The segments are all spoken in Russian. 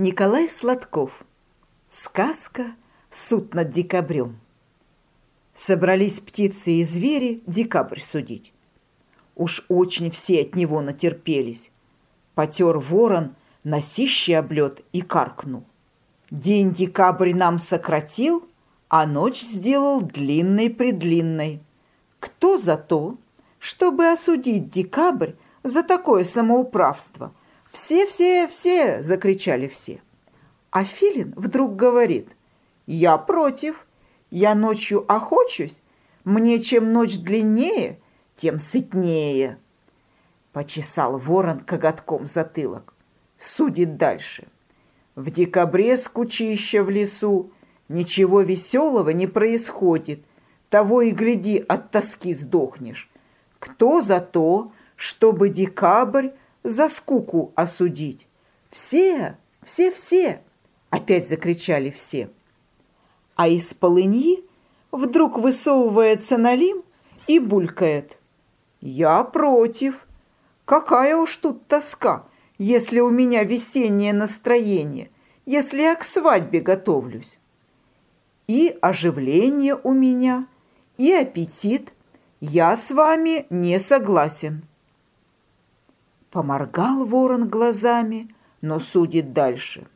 Николай Сладков. Сказка «Суд над декабрем». Собрались птицы и звери декабрь судить. Уж очень все от него натерпелись. Потер ворон, носище облет и каркнул. День декабрь нам сократил, а ночь сделал длинной-предлинной. Кто за то, чтобы осудить декабрь за такое самоуправство – «Все-все-все!» – закричали все. А Филин вдруг говорит, «Я против. Я ночью охочусь. Мне чем ночь длиннее, тем сытнее». Почесал ворон коготком затылок. Судит дальше. В декабре скучища в лесу. Ничего веселого не происходит. Того и гляди, от тоски сдохнешь. Кто за то, чтобы декабрь за скуку осудить. Все, все, все, опять закричали все. А из полыньи вдруг высовывается Налим и булькает. Я против. Какая уж тут тоска, если у меня весеннее настроение, если я к свадьбе готовлюсь. И оживление у меня, и аппетит. Я с вами не согласен. Поморгал ворон глазами, но судит дальше.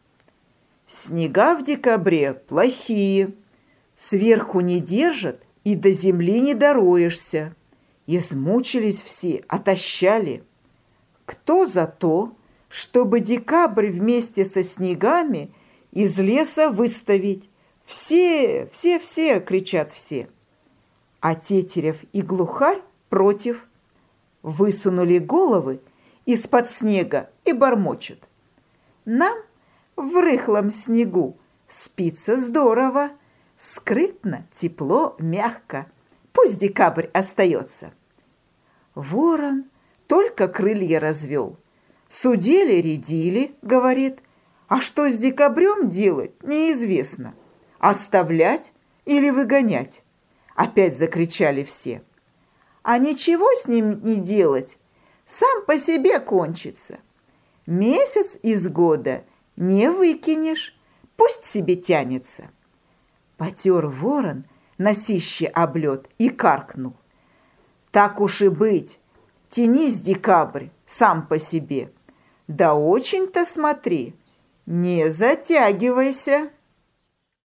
Снега в декабре плохие, сверху не держат и до земли не дороешься. Измучились все, отощали. Кто за то, чтобы декабрь вместе со снегами из леса выставить? Все, все, все, кричат все. А Тетерев и Глухарь против. Высунули головы из-под снега и бормочет. Нам в рыхлом снегу спится здорово, скрытно, тепло, мягко. Пусть декабрь остается. Ворон только крылья развел. Судили-рядили, говорит, а что с декабрем делать, неизвестно. Оставлять или выгонять? Опять закричали все. А ничего с ним не делать, сам по себе кончится. Месяц из года не выкинешь, пусть себе тянется. Потер ворон носище облет и каркнул. Так уж и быть, тянись, декабрь, сам по себе. Да очень-то смотри, не затягивайся.